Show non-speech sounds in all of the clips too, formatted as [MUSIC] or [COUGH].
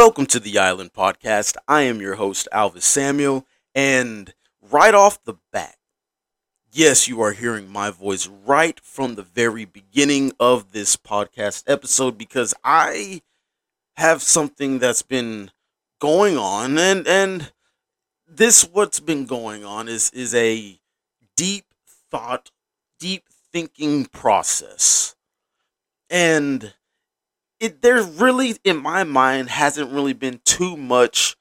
Welcome to the Island Podcast. I am your host, Alvis Samuel, and right off the bat, yes, you are hearing my voice right from the very beginning of this podcast episode because I have something that's been going on and and this what's been going on is is a deep thought, deep thinking process. And it there really in my mind hasn't really been too much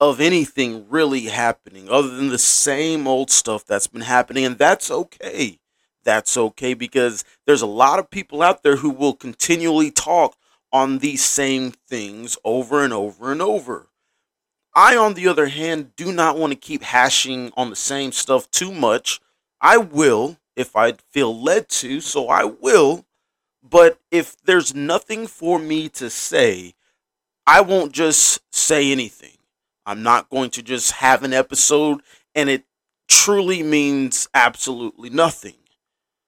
of anything really happening other than the same old stuff that's been happening and that's okay. That's okay because there's a lot of people out there who will continually talk on these same things over and over and over. I on the other hand do not want to keep hashing on the same stuff too much. I will if i feel led to so i will but if there's nothing for me to say, I won't just say anything. I'm not going to just have an episode and it truly means absolutely nothing.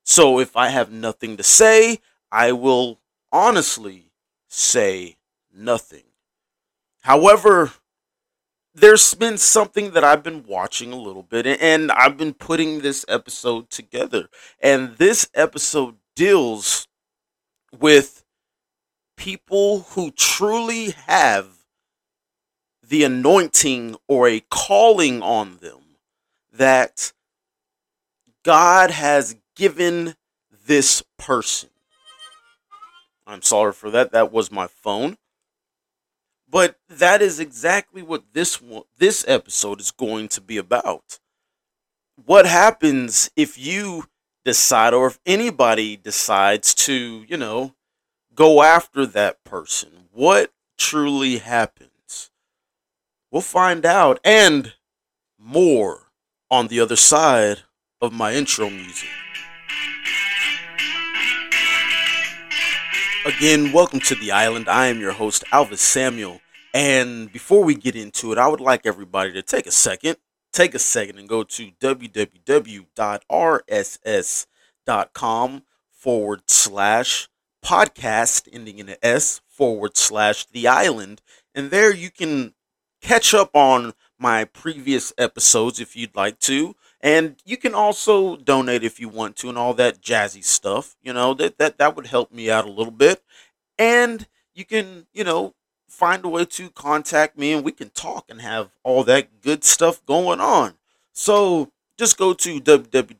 So if I have nothing to say, I will honestly say nothing. However, there's been something that I've been watching a little bit and I've been putting this episode together. And this episode deals with people who truly have the anointing or a calling on them that God has given this person. I'm sorry for that. That was my phone. But that is exactly what this one, this episode is going to be about. What happens if you decide or if anybody decides to, you know, go after that person. What truly happens? We'll find out and more on the other side of my intro music. Again, welcome to the island. I am your host, Alvis Samuel. And before we get into it, I would like everybody to take a second take a second and go to www.rss.com forward slash podcast ending in an S forward slash the island. And there you can catch up on my previous episodes if you'd like to. And you can also donate if you want to and all that jazzy stuff. You know, that, that, that would help me out a little bit. And you can, you know, find a way to contact me and we can talk and have all that good stuff going on. So just go to www.rss.com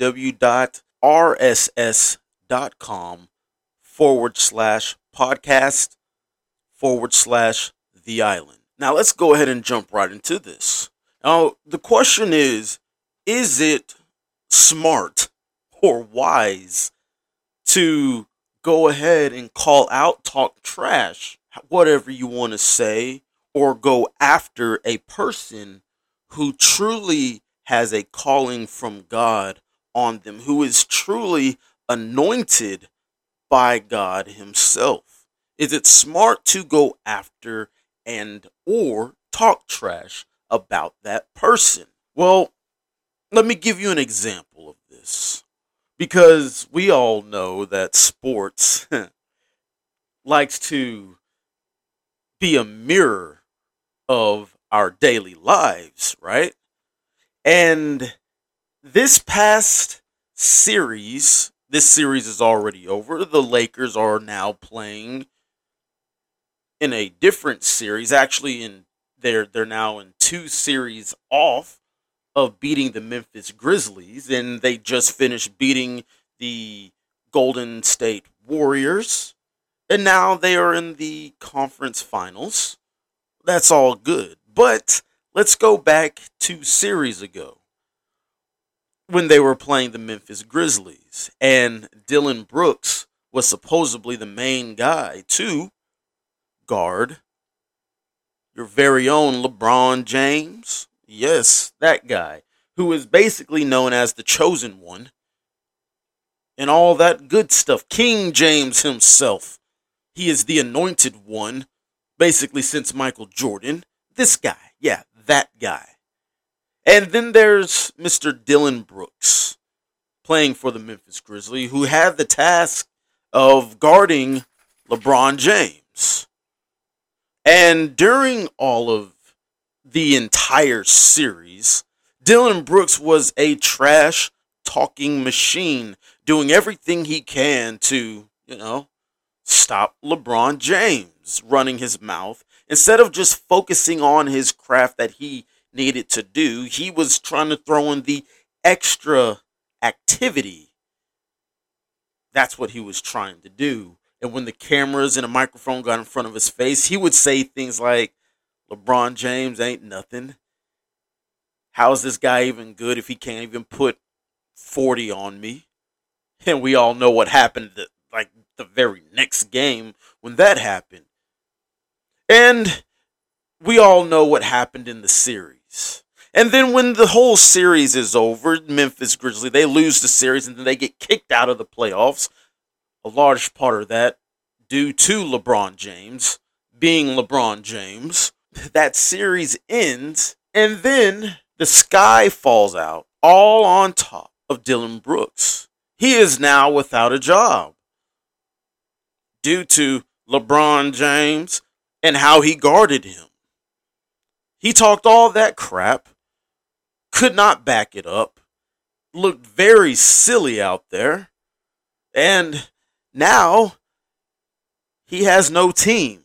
forward slash podcast forward slash the island. Now let's go ahead and jump right into this. Now, the question is is it smart or wise to go ahead and call out, talk trash whatever you want to say or go after a person who truly has a calling from God on them, who is truly anointed by God himself. Is it smart to go after and or talk trash about that person? Well, let me give you an example of this. Because we all know that sports [LAUGHS] likes to be a mirror of our daily lives, right? And this past series, this series is already over. The Lakers are now playing in a different series. Actually, in they're they're now in two series off of beating the Memphis Grizzlies, and they just finished beating the Golden State Warriors. And now they are in the conference finals. That's all good. But let's go back two series ago when they were playing the Memphis Grizzlies. And Dillon Brooks was supposedly the main guy to guard your very own LeBron James. Yes, that guy, who is basically known as the chosen one and all that good stuff. King James himself he is the anointed one, basically, since Michael Jordan. This guy. Yeah, that guy. And then there's Mr. Dillon Brooks playing for the Memphis Grizzlies, who had the task of guarding LeBron James. And during all of the entire series, Dillon Brooks was a trash talking machine, doing everything he can to, you know, stop LeBron James running his mouth. Instead of just focusing on his craft that he needed to do, he was trying to throw in the extra activity. That's what he was trying to do. And when the cameras and a microphone got in front of his face, he would say things like, LeBron James ain't nothing. How is this guy even good if he can't even put 40 on me? And we all know what happened like the very next game when that happened. And we all know what happened in the series. And then when the whole series is over, Memphis Grizzlies, they lose the series and then they get kicked out of the playoffs. A large part of that due to LeBron James being LeBron James. That series ends, and then the sky falls out all on top of Dillon Brooks. He is now without a job due to LeBron James and how he guarded him. He talked all that crap, could not back it up, looked very silly out there, and now he has no team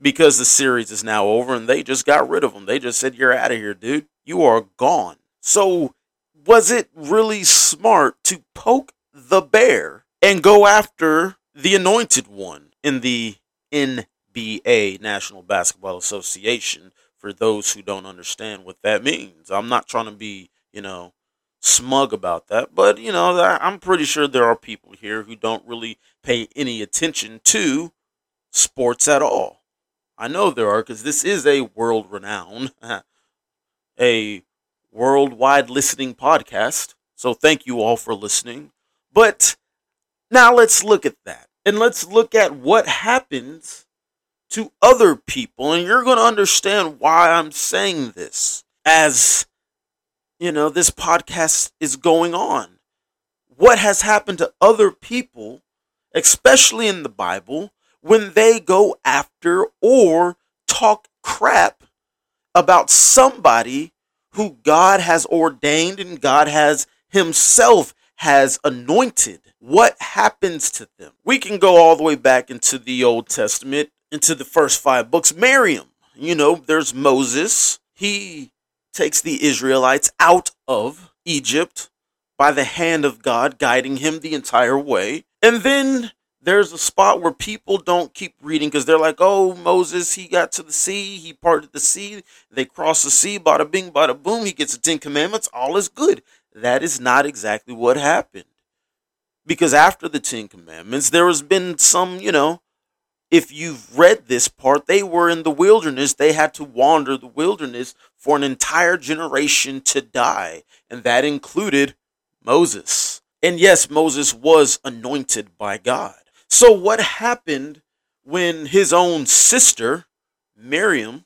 because the series is now over and they just got rid of him. They just said, You're out of here, dude. You are gone. So, was it really smart to poke the bear and go after the anointed one in the NBA, National Basketball Association? For those who don't understand what that means, I'm not trying to be, you know, smug about that, but you know, I'm pretty sure there are people here who don't really pay any attention to sports at all. I know there are because this is a world renowned, [LAUGHS] a worldwide listening podcast. So thank you all for listening. But now let's look at that and let's look at what happens to other people. And you're going to understand why I'm saying this as, you know, this podcast is going on. What has happened to other people, especially in the Bible, when they go after or talk crap about somebody who God has ordained and God has himself has anointed. What happens to them? We can go all the way back into the Old Testament, into the first five books. Miriam, you know, there's Moses. He takes the Israelites out of Egypt by the hand of God, guiding him the entire way. And then there's a spot where people don't keep reading because they're like, oh, Moses, he got to the sea, he parted the sea, they crossed the sea, bada bing, bada boom, he gets the Ten Commandments, all is good. That is not exactly what happened. Because after the Ten Commandments, there has been some, you know, if you've read this part, they were in the wilderness. They had to wander the wilderness for an entire generation to die. And that included Moses. And yes, Moses was anointed by God. So, what happened when his own sister, Miriam,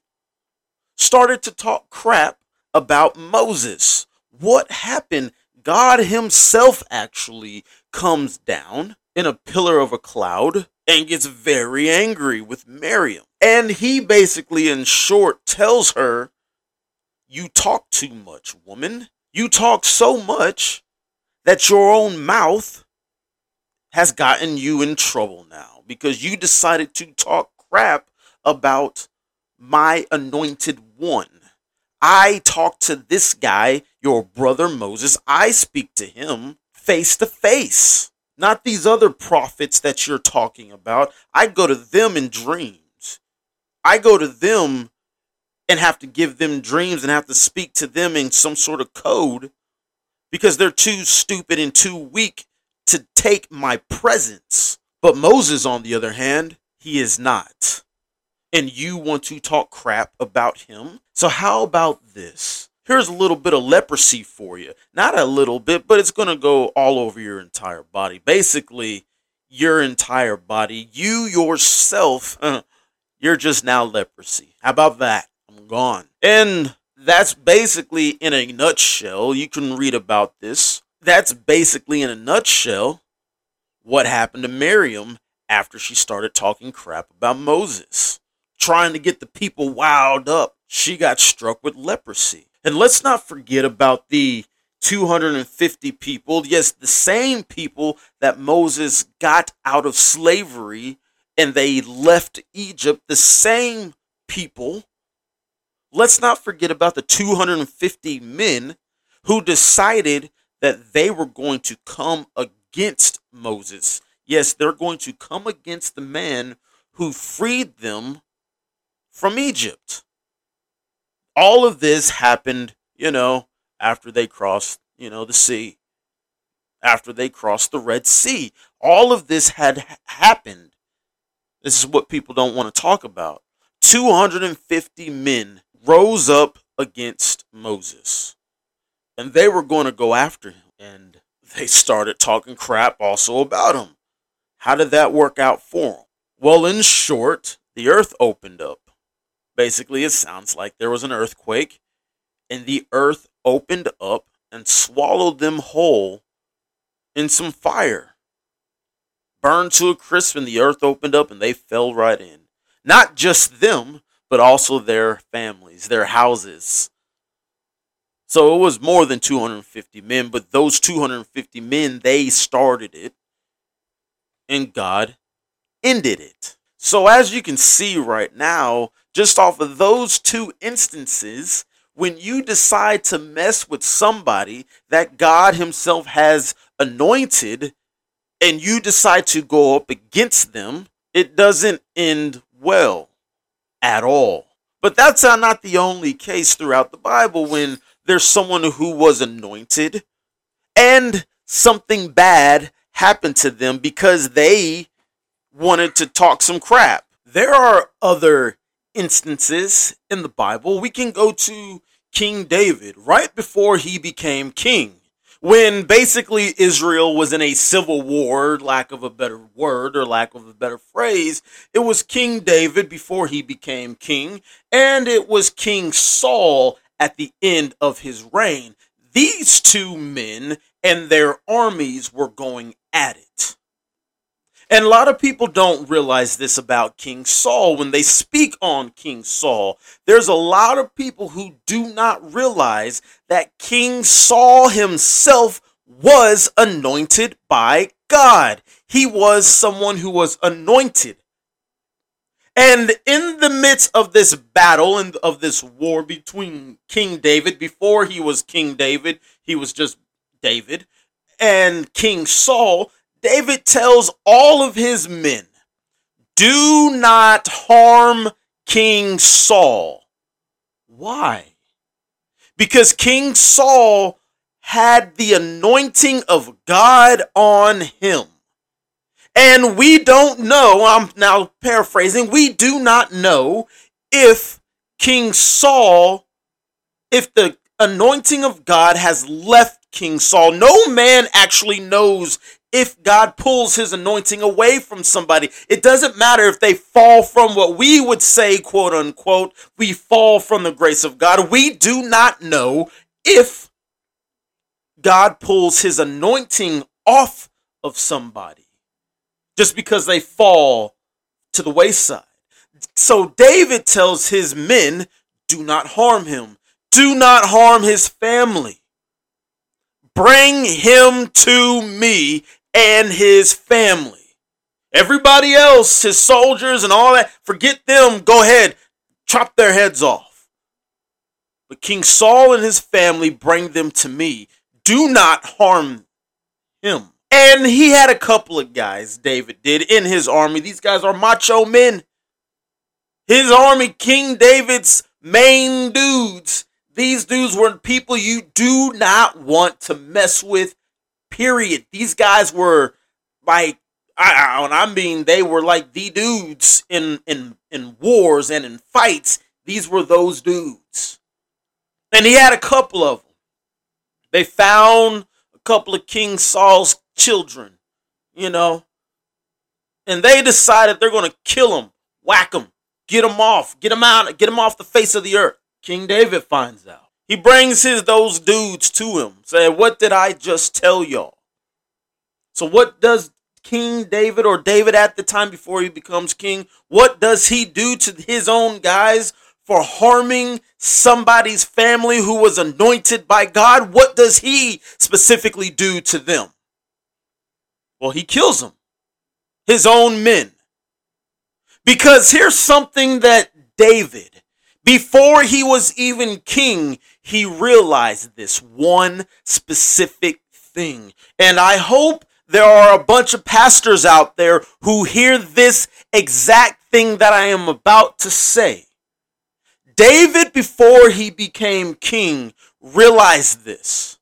started to talk crap about Moses? What happened? God Himself actually comes down in a pillar of a cloud and gets very angry with Miriam. And he basically, in short, tells her, You talk too much, woman. You talk so much that your own mouth has gotten you in trouble now because you decided to talk crap about my anointed one. I talk to this guy, your brother Moses. I speak to him face to face, not these other prophets that you're talking about. I go to them in dreams. I go to them and have to give them dreams and have to speak to them in some sort of code because they're too stupid and too weak to take my presence. But Moses, on the other hand, he is not. And you want to talk crap about him? So, how about this? Here's a little bit of leprosy for you. Not a little bit, but it's going to go all over your entire body. Basically, your entire body. You yourself, uh, you're just now leprosy. How about that? I'm gone. And that's basically in a nutshell. You can read about this that's basically in a nutshell what happened to Miriam after she started talking crap about Moses. Trying to get the people wowed up, she got struck with leprosy. And let's not forget about the 250 people, yes, the same people that Moses got out of slavery and they left Egypt, the same people. Let's not forget about the 250 men who decided that they were going to come against Moses. Yes, they're going to come against the man who freed them from Egypt. All of this happened, you know, after they crossed, you know, the sea, after they crossed the Red Sea. All of this had happened. This is what people don't want to talk about. 250 men rose up against Moses, and they were going to go after him. And they started talking crap also about him. How did that work out for him? Well, in short, the earth opened up. Basically, it sounds like there was an earthquake, and the earth opened up and swallowed them whole in some fire. Burned to a crisp, and the earth opened up and they fell right in. Not just them, but also their families, their houses. So it was more than 250 men, but those 250 men, they started it, and God ended it. So as you can see right now, just off of those two instances, when you decide to mess with somebody that God Himself has anointed and you decide to go up against them, it doesn't end well at all. But that's not the only case throughout the Bible when there's someone who was anointed and something bad happened to them because they wanted to talk some crap. There are other instances in the Bible. We can go to King David right before he became king. When basically Israel was in a civil war, lack of a better word or lack of a better phrase, it was King David before he became king, and it was King Saul at the end of his reign. These two men and their armies were going at it. And a lot of people don't realize this about King Saul when they speak on King Saul. There's a lot of people who do not realize that King Saul himself was anointed by God. He was someone who was anointed. And in the midst of this battle and of this war between King David, before he was King David, he was just David, and King Saul, David tells all of his men, do not harm King Saul. Why? Because King Saul had the anointing of God on him. And we don't know, I'm now paraphrasing, we do not know if King Saul, if the anointing of God has left King Saul. No man actually knows if God pulls his anointing away from somebody. It doesn't matter if they fall from what we would say, quote unquote, we fall from the grace of God. We do not know if God pulls his anointing off of somebody just because they fall to the wayside. So David tells his men, do not harm him, do not harm his family. Bring him to me and his family. Everybody else, his soldiers and all that, forget them. Go ahead, chop their heads off. But King Saul and his family bring them to me. Do not harm him. And he had a couple of guys, David did, in his army. These guys are macho men. His army, King David's main dudes. These dudes were people you do not want to mess with Period. These guys were like I, I, I mean they were like the dudes in in in wars and in fights. These were those dudes, and he had a couple of them. They found a couple of King Saul's children, you know, and they decided they're to kill him, whack him, get him off, get him out, get him off the face of the earth. King David finds out. He brings his those dudes to him, saying, What did I just tell y'all? So what does King David or David at the time before he becomes king, what does he do to his own guys for harming somebody's family who was anointed by God? What does he specifically do to them? Well, he kills them, his own men. Because here's something that David, before he was even king, he realized this one specific thing. And I hope there are a bunch of pastors out there who hear this exact thing that I am about to say. David, before he became king, realized this.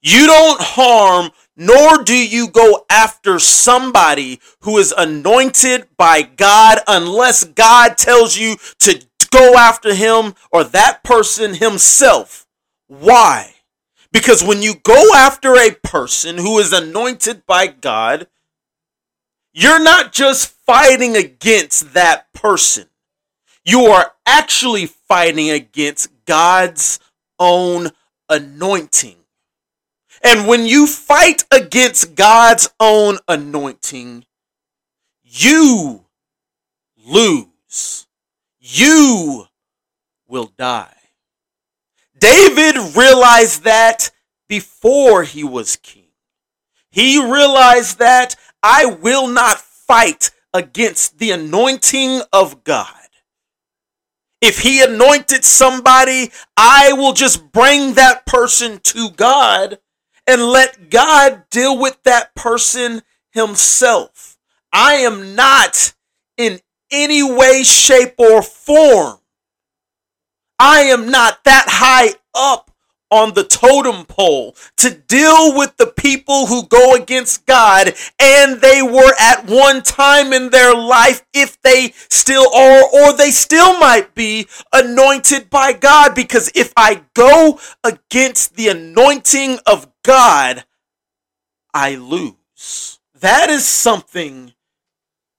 You don't harm nor do you go after somebody who is anointed by God unless God tells you to go after him or that person himself. Why? Because when you go after a person who is anointed by God, you're not just fighting against that person. You are actually fighting against God's own anointing. And when you fight against God's own anointing, you lose. You will die. David realized that before he was king. He realized that I will not fight against the anointing of God. If he anointed somebody, I will just bring that person to God and let God deal with that person himself. I am not in any way, shape, or form. I am not that high up on the totem pole to deal with the people who go against God and they were at one time in their life if they still are or they still might be anointed by God because if I go against the anointing of God, I lose. That is something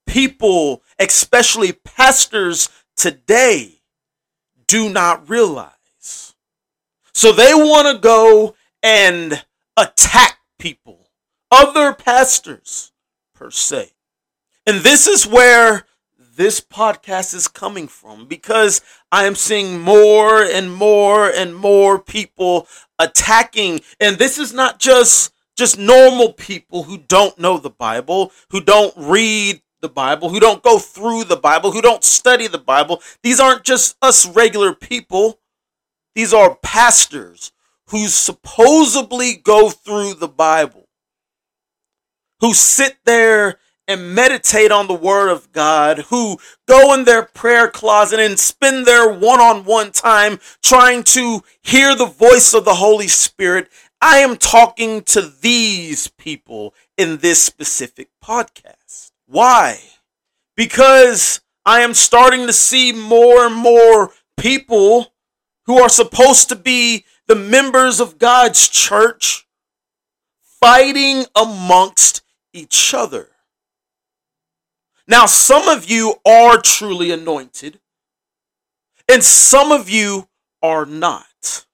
people, especially pastors today, do not realize. So they want to go and attack people, other pastors per se. And this is where this podcast is coming from because I am seeing more and more and more people attacking and this is not just just normal people who don't know the Bible, who don't read the Bible, who don't go through the Bible, who don't study the Bible. These aren't just us regular people. These are pastors who supposedly go through the Bible, who sit there and meditate on the Word of God, who go in their prayer closet and spend their one on one time trying to hear the voice of the Holy Spirit. I am talking to these people in this specific podcast. Why? Because I am starting to see more and more people who are supposed to be the members of God's church fighting amongst each other. Now, some of you are truly anointed, and some of you are not.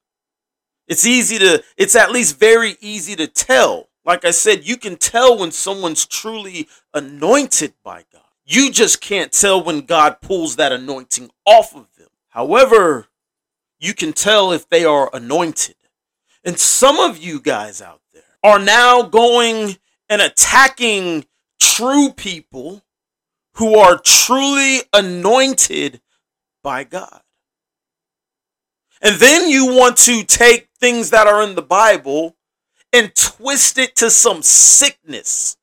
It's easy to, it's at least very easy to tell. Like I said, you can tell when someone's truly anointed by God. You just can't tell when God pulls that anointing off of them. However, you can tell if they are anointed. And some of you guys out there are now going and attacking true people who are truly anointed by God. And then you want to take things that are in the Bible and twist it to some sickness,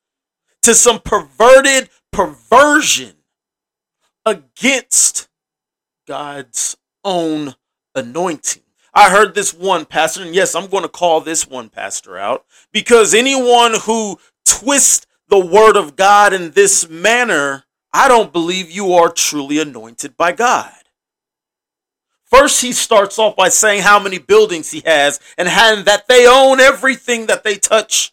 to some perverted perversion against God's own anointing. I heard this one pastor, and yes, I'm going to call this one pastor out because anyone who twists the word of God in this manner I don't believe you are truly anointed by God. First, he starts off by saying how many buildings he has and that they own everything that they touch.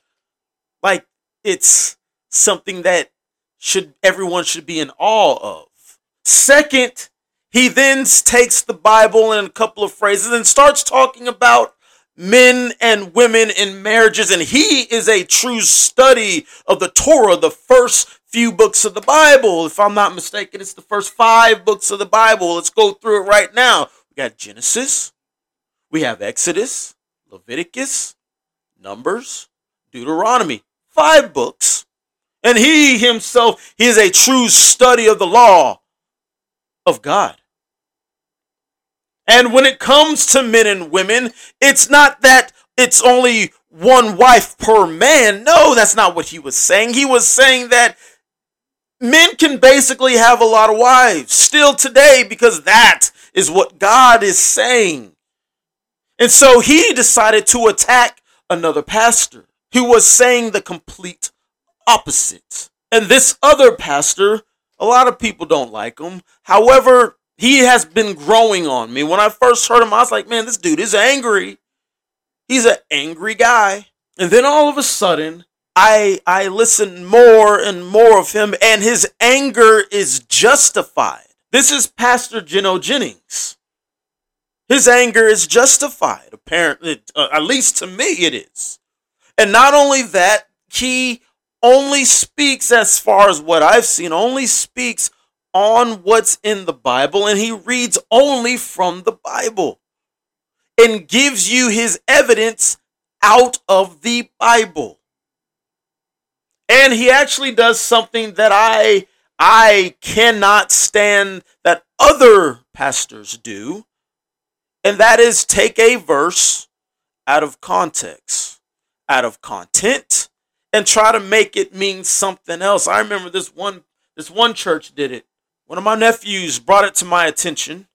Like it's something that should everyone should be in awe of. Second, he then takes the Bible and a couple of phrases and starts talking about men and women in marriages, and he is a true study of the Torah, the first few books of the Bible. If I'm not mistaken, it's the first five books of the Bible. Let's go through it right now. We got Genesis, we have Exodus, Leviticus, Numbers, Deuteronomy. Five books. And he himself, he is a true study of the law of God. And when it comes to men and women, it's not that it's only one wife per man. No, that's not what he was saying. He was saying that men can basically have a lot of wives still today because that is what God is saying. And so he decided to attack another pastor who was saying the complete opposite. And this other pastor, a lot of people don't like him. However, he has been growing on me. When I first heard him, I was like, man, this dude is angry. He's an angry guy. And then all of a sudden, I I listen more and more of him, and his anger is justified. This is Pastor Gino Jennings. His anger is justified, apparently, uh, at least to me, it is. And not only that, he only speaks, as far as what I've seen, only speaks on what's in the Bible and he reads only from the Bible and gives you his evidence out of the Bible. And he actually does something that I I cannot stand that other pastors do, and that is take a verse out of context, out of content, and try to make it mean something else. I remember this one this one church did it one of my nephews brought it to my attention,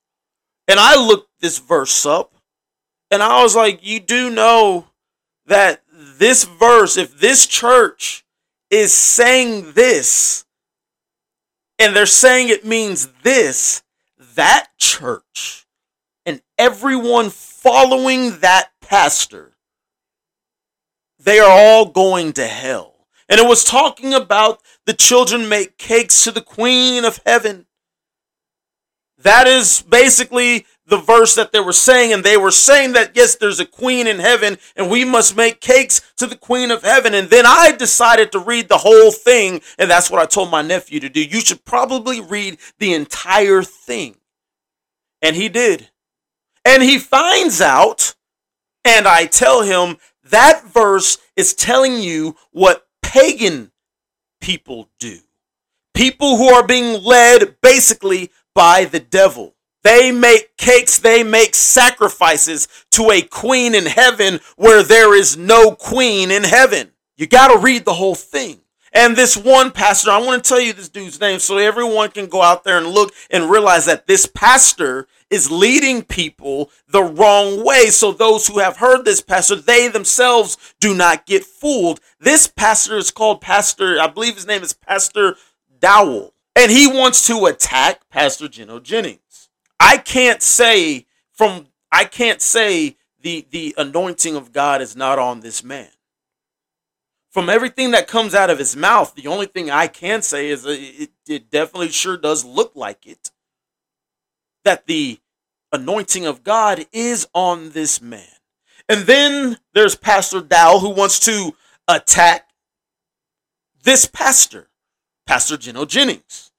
and I looked this verse up, and I was like, You do know that this verse, if this church is saying this, and they're saying it means this, that church and everyone following that pastor, they are all going to hell. And it was talking about the children make cakes to the queen of heaven. That is basically the verse that they were saying. And they were saying that, yes, there's a queen in heaven and we must make cakes to the queen of heaven. And then I decided to read the whole thing. And that's what I told my nephew to do. You should probably read the entire thing. And he did. And he finds out, and I tell him that verse is telling you what pagan people do. People who are being led basically by the devil. They make cakes, they make sacrifices to a queen in heaven where there is no queen in heaven. You got to read the whole thing. And this one pastor, I want to tell you this dude's name so everyone can go out there and look and realize that this pastor is leading people the wrong way. So those who have heard this pastor, they themselves do not get fooled. This pastor is called Pastor, I believe his name is Pastor Dowell. And he wants to attack Pastor Gino Jennings. I can't say from I can't say the the anointing of God is not on this man from everything that comes out of his mouth, the only thing I can say is it, it definitely sure does look like it. That the anointing of God is on this man. And then there's Pastor Dow who wants to attack this pastor, Pastor Gino Jennings.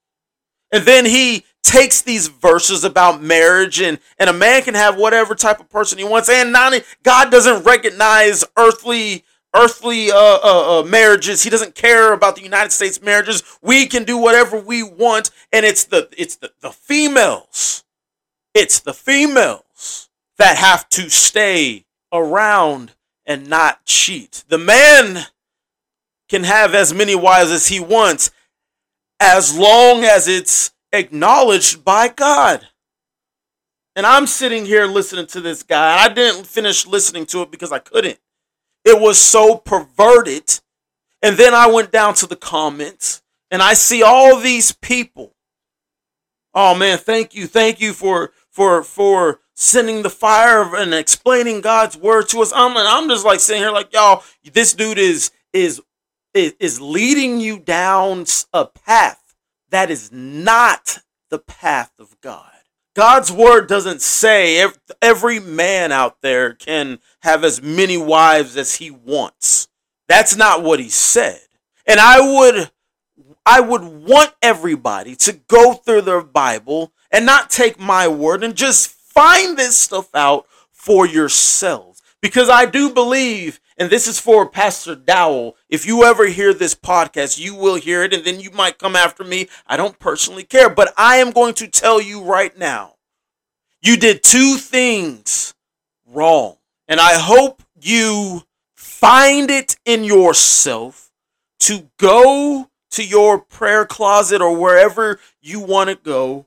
And then he takes these verses about marriage and, and a man can have whatever type of person he wants. And not, God doesn't recognize earthly earthly uh, uh, uh, marriages. He doesn't care about the United States marriages. We can do whatever we want, and it's the it's the, the females. It's the females that have to stay around and not cheat. The man can have as many wives as he wants as long as it's acknowledged by God. And I'm sitting here listening to this guy. I didn't finish listening to it because I couldn't. It was so perverted. And then I went down to the comments and I see all these people. Oh man, thank you. Thank you for for for sending the fire and explaining God's word to us. I'm I'm just like sitting here like y'all, this dude is is is, is leading you down a path that is not the path of God. God's word doesn't say every man out there can have as many wives as he wants. That's not what he said. And I would I would want everybody to go through their Bible and not take my word and just find this stuff out for yourselves. Because I do believe, and this is for Pastor Dowell, if you ever hear this podcast, you will hear it and then you might come after me. I don't personally care, but I am going to tell you right now you did two things wrong. And I hope you find it in yourself to go to your prayer closet or wherever you want to go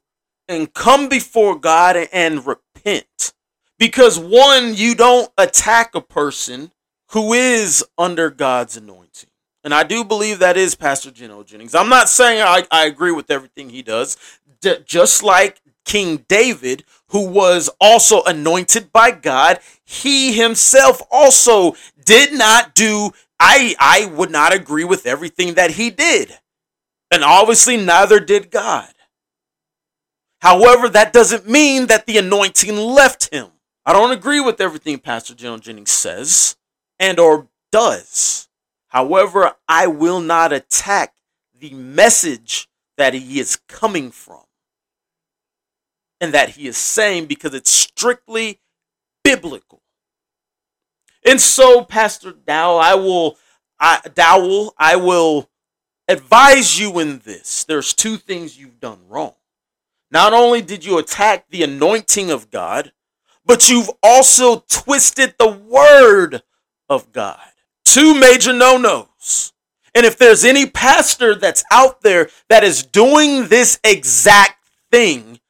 and come before God and repent. Because one, you don't attack a person who is under God's anointing. And I do believe that is Pastor Gino Jennings. I'm not saying I, I agree with everything he does. D- just like King David, who was also anointed by God, he himself also did not do I I would not agree with everything that he did. And obviously neither did God. However, that doesn't mean that the anointing left him. I don't agree with everything Pastor Gino Jennings says and or does. However, I will not attack the message that he is coming from and that he is saying because it's strictly biblical. And so, Pastor Dow, I will, I, Dowell, I will advise you in this. There's two things you've done wrong. Not only did you attack the anointing of God, but you've also twisted the word of God. Two major no nos. And if there's any pastor that's out there that is doing this exact thing,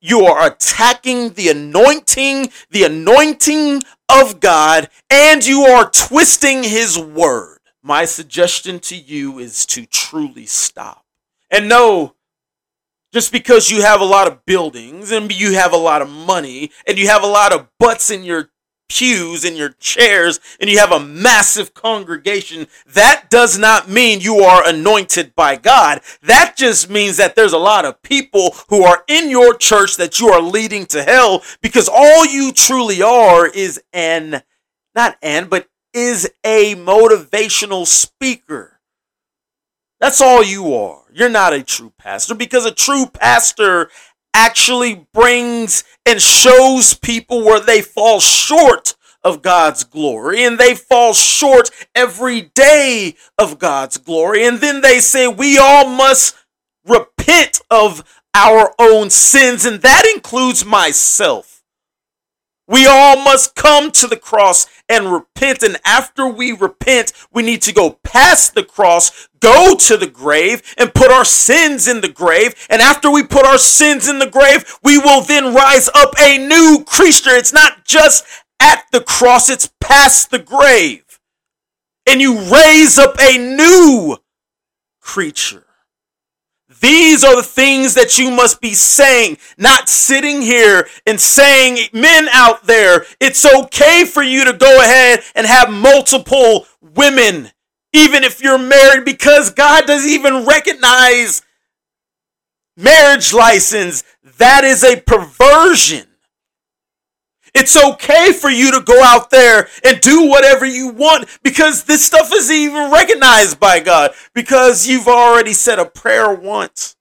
you are attacking the anointing, the anointing of God, and you are twisting his word. My suggestion to you is to truly stop. And no, just because you have a lot of buildings and you have a lot of money and you have a lot of butts in your pews and your chairs and you have a massive congregation, that does not mean you are anointed by God. That just means that there's a lot of people who are in your church that you are leading to hell because all you truly are is an, not an, but is a motivational speaker. That's all you are. You're not a true pastor because a true pastor actually brings and shows people where they fall short of God's glory and they fall short every day of God's glory. And then they say, we all must repent of our own sins, and that includes myself. We all must come to the cross and repent. And after we repent, we need to go past the cross, go to the grave, and put our sins in the grave. And after we put our sins in the grave, we will then rise up a new creature. It's not just at the cross, it's past the grave. And you raise up a new creature. These are the things that you must be saying, not sitting here and saying, men out there, it's okay for you to go ahead and have multiple women, even if you're married, because God doesn't even recognize marriage license. That is a perversion. It's okay for you to go out there and do whatever you want because this stuff is even recognized by God because you've already said a prayer once.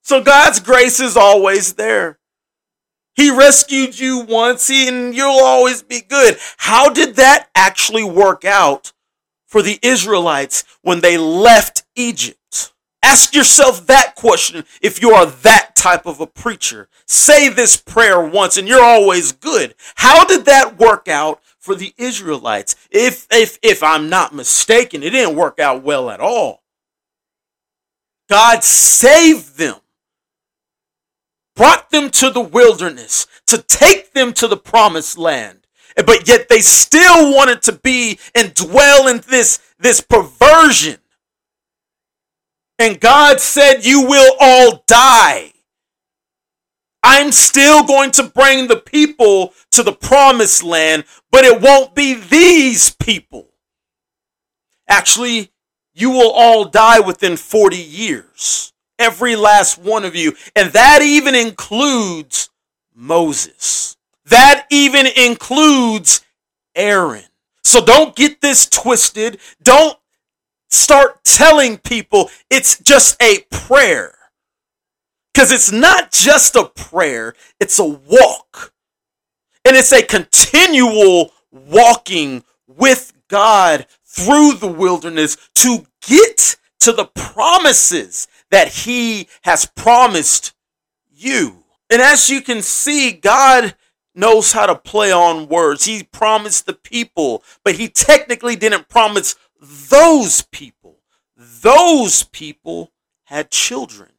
So God's grace is always there. He rescued you once and you'll always be good. How did that actually work out for the Israelites when they left Egypt? Ask yourself that question if you are that type of a preacher. Say this prayer once and you're always good. How did that work out for the Israelites? If if if I'm not mistaken, it didn't work out well at all. God saved them. Brought them to the wilderness to take them to the promised land. But yet they still wanted to be and dwell in this this perversion and God said, You will all die. I'm still going to bring the people to the promised land, but it won't be these people. Actually, you will all die within 40 years. every last one of you. And that even includes Moses. That even includes Aaron. So don't get this twisted. Don't start telling people it's just a prayer. Because it's not just a prayer, it's a walk. And it's a continual walking with God through the wilderness to get to the promises that He has promised you. And as you can see, God knows how to play on words. He promised the people, but He technically didn't promise those people. Those people had children.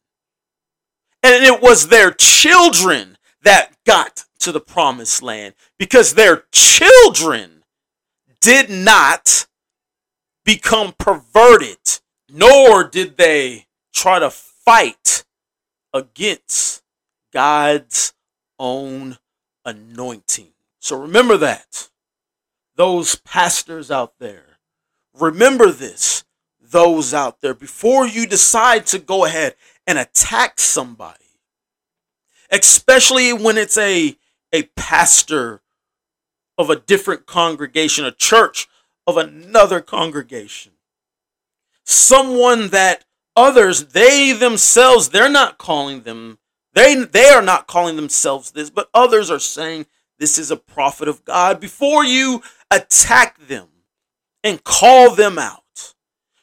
And it was their children that got to the promised land because their children did not become perverted, nor did they try to fight against God's own anointing. So remember that. Those pastors out there, remember this. Those out there, before you decide to go ahead and attack somebody, especially when it's a, a pastor of a different congregation, a church of another congregation, someone that others, they themselves, they're not calling them, they, they are not calling themselves this, but others are saying this is a prophet of God. Before you attack them and call them out,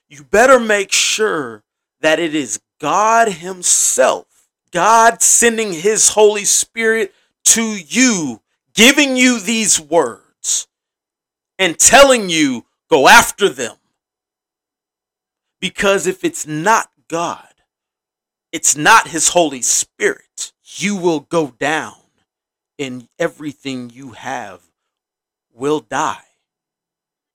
you better make sure that it is God Himself, God sending His Holy Spirit to you, giving you these words and telling you, go after them. Because if it's not God, it's not His Holy Spirit, you will go down and everything you have will die.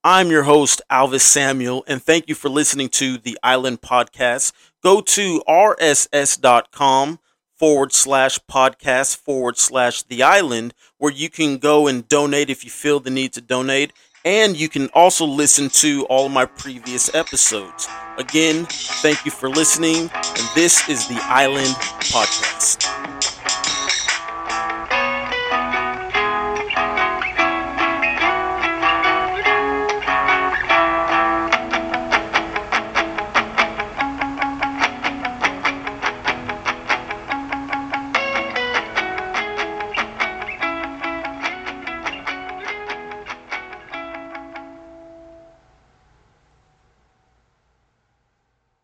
I'm your host, Alvis Samuel, and thank you for listening to the Island Podcast. Go to rss.com forward slash podcast forward slash the island, where you can go and donate if you feel the need to donate. And you can also listen to all my previous episodes. Again, thank you for listening, and this is the Island Podcast.